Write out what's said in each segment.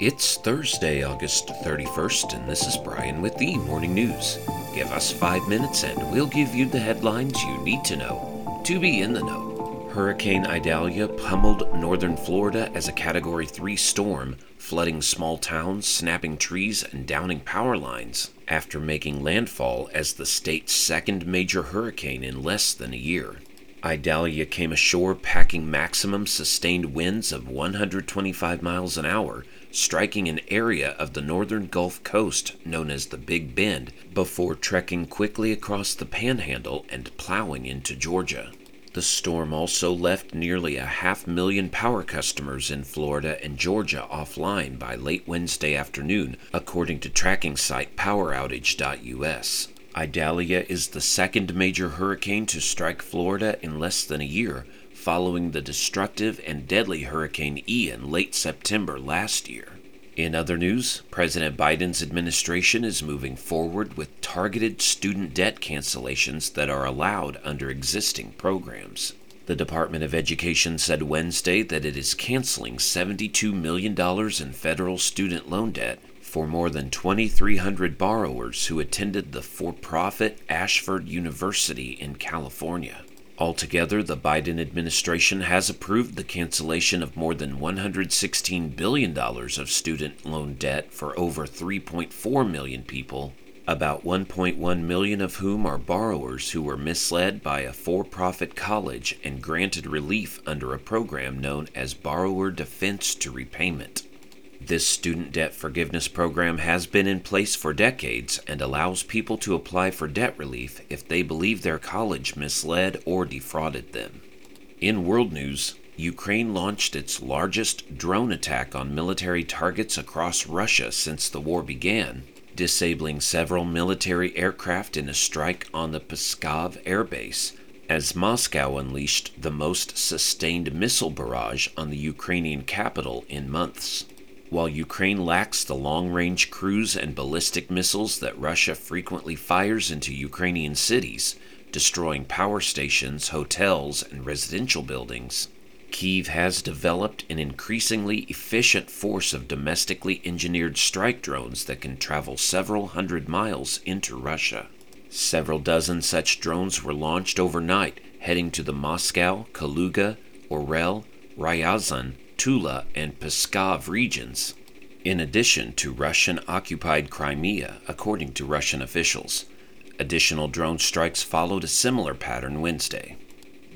It's Thursday, August 31st, and this is Brian with the Morning News. Give us five minutes and we'll give you the headlines you need to know to be in the know. Hurricane Idalia pummeled northern Florida as a Category 3 storm, flooding small towns, snapping trees, and downing power lines after making landfall as the state's second major hurricane in less than a year. Idalia came ashore packing maximum sustained winds of 125 miles an hour, striking an area of the northern Gulf Coast known as the Big Bend before trekking quickly across the panhandle and plowing into Georgia. The storm also left nearly a half million power customers in Florida and Georgia offline by late Wednesday afternoon, according to tracking site poweroutage.us. Idalia is the second major hurricane to strike Florida in less than a year, following the destructive and deadly Hurricane Ian late September last year. In other news, President Biden's administration is moving forward with targeted student debt cancellations that are allowed under existing programs. The Department of Education said Wednesday that it is canceling $72 million in federal student loan debt for more than 2,300 borrowers who attended the for profit Ashford University in California. Altogether, the Biden administration has approved the cancellation of more than $116 billion of student loan debt for over 3.4 million people, about 1.1 million of whom are borrowers who were misled by a for profit college and granted relief under a program known as Borrower Defense to Repayment. This student debt forgiveness program has been in place for decades and allows people to apply for debt relief if they believe their college misled or defrauded them. In world news, Ukraine launched its largest drone attack on military targets across Russia since the war began, disabling several military aircraft in a strike on the Pskov airbase, as Moscow unleashed the most sustained missile barrage on the Ukrainian capital in months. While Ukraine lacks the long range cruise and ballistic missiles that Russia frequently fires into Ukrainian cities, destroying power stations, hotels, and residential buildings, Kiev has developed an increasingly efficient force of domestically engineered strike drones that can travel several hundred miles into Russia. Several dozen such drones were launched overnight, heading to the Moscow, Kaluga, Orel, Ryazan, Tula, and Pskov regions, in addition to Russian occupied Crimea, according to Russian officials. Additional drone strikes followed a similar pattern Wednesday.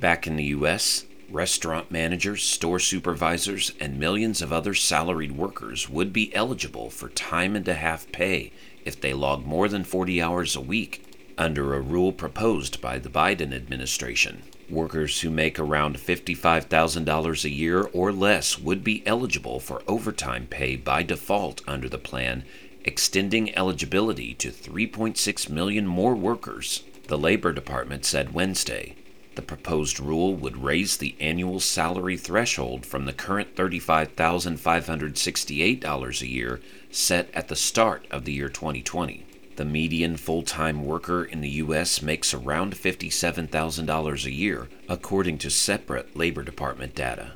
Back in the U.S., restaurant managers, store supervisors, and millions of other salaried workers would be eligible for time and a half pay if they log more than 40 hours a week under a rule proposed by the Biden administration. Workers who make around $55,000 a year or less would be eligible for overtime pay by default under the plan, extending eligibility to 3.6 million more workers, the Labor Department said Wednesday. The proposed rule would raise the annual salary threshold from the current $35,568 a year set at the start of the year 2020. The median full time worker in the U.S. makes around $57,000 a year, according to separate Labor Department data.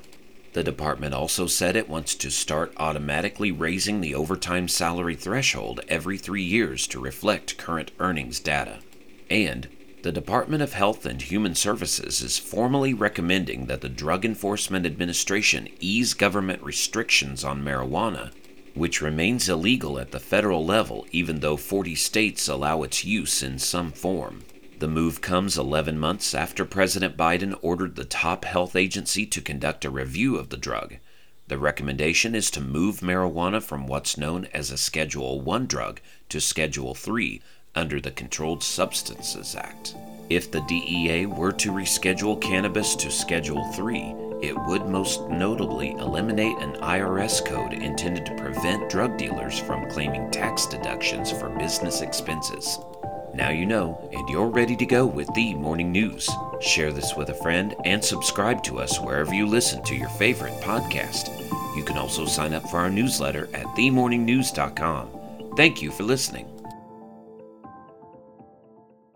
The department also said it wants to start automatically raising the overtime salary threshold every three years to reflect current earnings data. And the Department of Health and Human Services is formally recommending that the Drug Enforcement Administration ease government restrictions on marijuana which remains illegal at the federal level even though 40 states allow its use in some form. The move comes 11 months after President Biden ordered the top health agency to conduct a review of the drug. The recommendation is to move marijuana from what's known as a Schedule 1 drug to Schedule 3 under the Controlled Substances Act. If the DEA were to reschedule cannabis to Schedule 3, it would most notably eliminate an IRS code intended to prevent drug dealers from claiming tax deductions for business expenses. Now you know, and you're ready to go with the morning news. Share this with a friend and subscribe to us wherever you listen to your favorite podcast. You can also sign up for our newsletter at themorningnews.com. Thank you for listening.